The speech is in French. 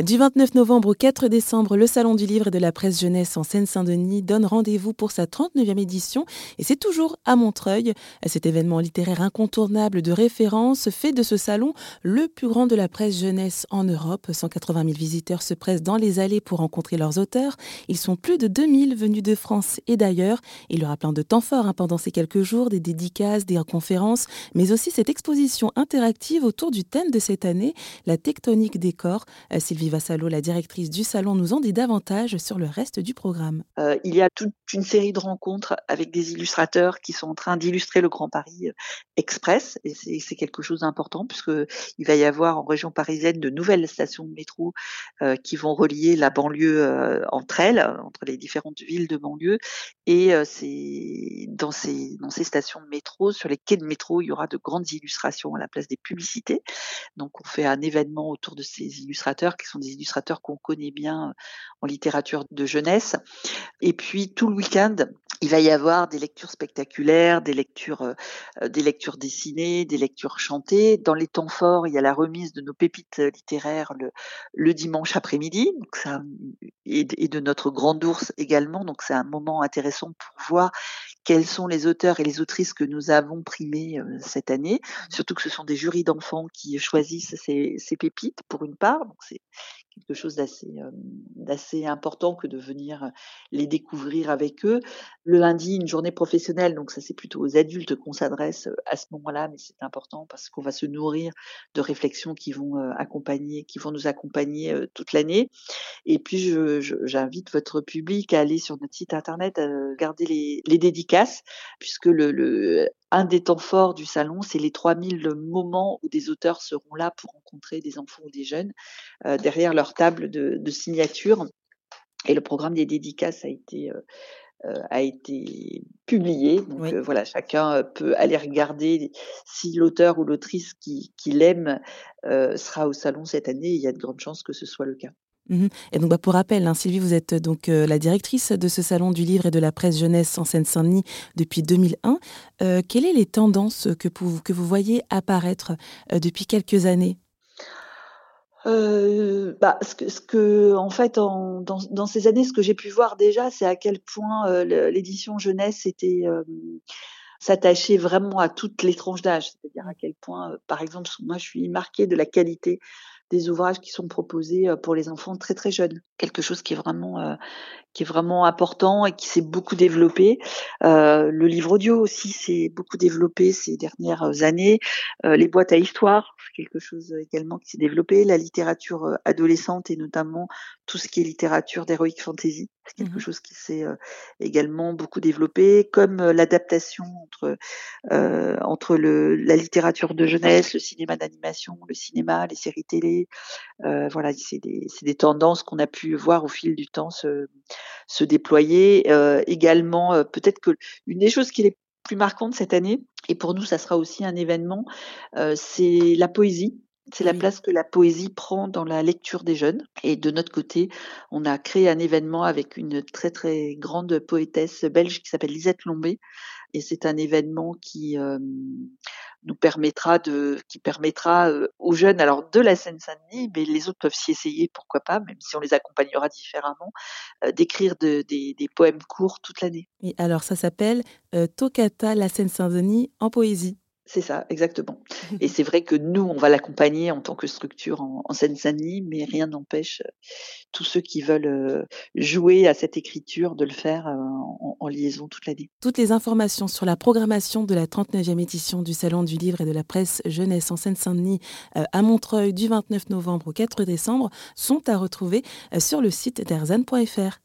Du 29 novembre au 4 décembre, le Salon du Livre et de la Presse Jeunesse en Seine-Saint-Denis donne rendez-vous pour sa 39e édition et c'est toujours à Montreuil. Cet événement littéraire incontournable de référence fait de ce salon le plus grand de la presse jeunesse en Europe. 180 000 visiteurs se pressent dans les allées pour rencontrer leurs auteurs. Ils sont plus de 2000 venus de France et d'ailleurs. Il y aura plein de temps forts hein, pendant ces quelques jours, des dédicaces, des conférences, mais aussi cette exposition interactive autour du thème de cette année, la tectonique des corps. Euh, Viva Vassalo, la directrice du salon, nous en dit davantage sur le reste du programme. Euh, il y a toute une série de rencontres avec des illustrateurs qui sont en train d'illustrer le Grand Paris euh, Express, et c'est quelque chose d'important puisque il va y avoir en région parisienne de nouvelles stations de métro euh, qui vont relier la banlieue entre elles, entre les différentes villes de banlieue, et dans ces dans ces stations de métro, sur les quais de métro, il y aura de grandes illustrations à la place des publicités. Donc on fait un événement autour de ces illustrateurs qui sont des illustrateurs qu'on connaît bien euh, en littérature de jeunesse. Et puis tout le week-end, il va y avoir des lectures spectaculaires, des lectures, euh, des lectures dessinées, des lectures chantées. Dans les temps forts, il y a la remise de nos pépites littéraires le, dimanche après-midi, et, et de notre grande ours également. Donc c'est un moment intéressant pour voir quels sont les auteurs et les autrices que nous avons primés euh, cette année, surtout que ce sont des jurys d'enfants qui choisissent ces, ces, pépites pour une part, quelque chose d'assez d'assez important que de venir les découvrir avec eux. Le lundi, une journée professionnelle, donc ça c'est plutôt aux adultes qu'on s'adresse à ce moment-là, mais c'est important parce qu'on va se nourrir de réflexions qui vont accompagner, qui vont nous accompagner toute l'année. Et puis j'invite votre public à aller sur notre site internet, à regarder les, les dédicaces puisque le, un des temps forts du salon, c'est les 3000 moments où des auteurs seront là pour rencontrer des enfants ou des jeunes euh, derrière leur table de, signature. Et le programme des dédicaces a été euh, euh, a été publié. Donc voilà, chacun peut aller regarder si l'auteur ou l'autrice qui, qui l'aime sera au salon cette année. Il y a de grandes chances que ce soit le cas. Mhm. Et donc, bah, pour rappel, hein, Sylvie, vous êtes donc euh, la directrice de ce salon du livre et de la presse jeunesse en Seine-Saint-Denis depuis 2001. Euh, quelles sont les tendances que, vous voyez apparaître euh, depuis quelques années? Bah, ce, que, en fait, dans, ces années, ce que j'ai pu voir déjà, c'est à quel point l'édition jeunesse était s'attachait vraiment à toutes les tranches d'âge, c'est-à-dire à quel point, par exemple, moi, je suis marquée de la qualité des ouvrages qui sont proposés pour les enfants très très jeunes. Quelque chose qui est vraiment euh, qui est vraiment important et qui s'est beaucoup développé. Euh, le livre audio aussi s'est beaucoup développé ces dernières années. les boîtes à histoire, c'est quelque chose également qui s'est développé. La littérature adolescente et notamment tout ce qui est littérature d'heroic fantasy, c'est quelque mmh chose qui s'est également beaucoup développé, comme l'adaptation entre entre le, la littérature de jeunesse, le cinéma d'animation, le cinéma, les séries télé, euh, voilà, c'est des, des, tendances qu'on a pu voir au fil du temps se, se déployer. Euh, également, euh, peut-être que une des choses qui est plus marquante cette année, et pour nous ça sera aussi un événement, c'est la poésie. C'est la place que la poésie prend dans la lecture des jeunes. Et de notre côté, on a créé un événement avec une très très grande poétesse belge qui s'appelle Lisette Lombé. Et c'est un événement qui nous permettra de, qui permettra euh, aux jeunes, alors de la Seine-Saint-Denis, mais les autres peuvent s'y essayer, pourquoi pas, même si on les accompagnera différemment, euh, d'écrire des, des, poèmes courts toute l'année. Et alors ça s'appelle euh, Tocata la Seine-Saint-Denis en poésie. C'est ça, exactement. Et c'est vrai que nous, on va l'accompagner en tant que structure en, Seine-Saint-Denis, mais rien n'empêche euh, tous ceux qui veulent euh, jouer à cette écriture de le faire euh, en, liaison toute l'année. Toutes les informations sur la programmation de la 39e édition du Salon du Livre et de la Presse Jeunesse en Seine-Saint-Denis à Montreuil du 29 novembre au 4 décembre sont à retrouver sur le site d'erzan.fr.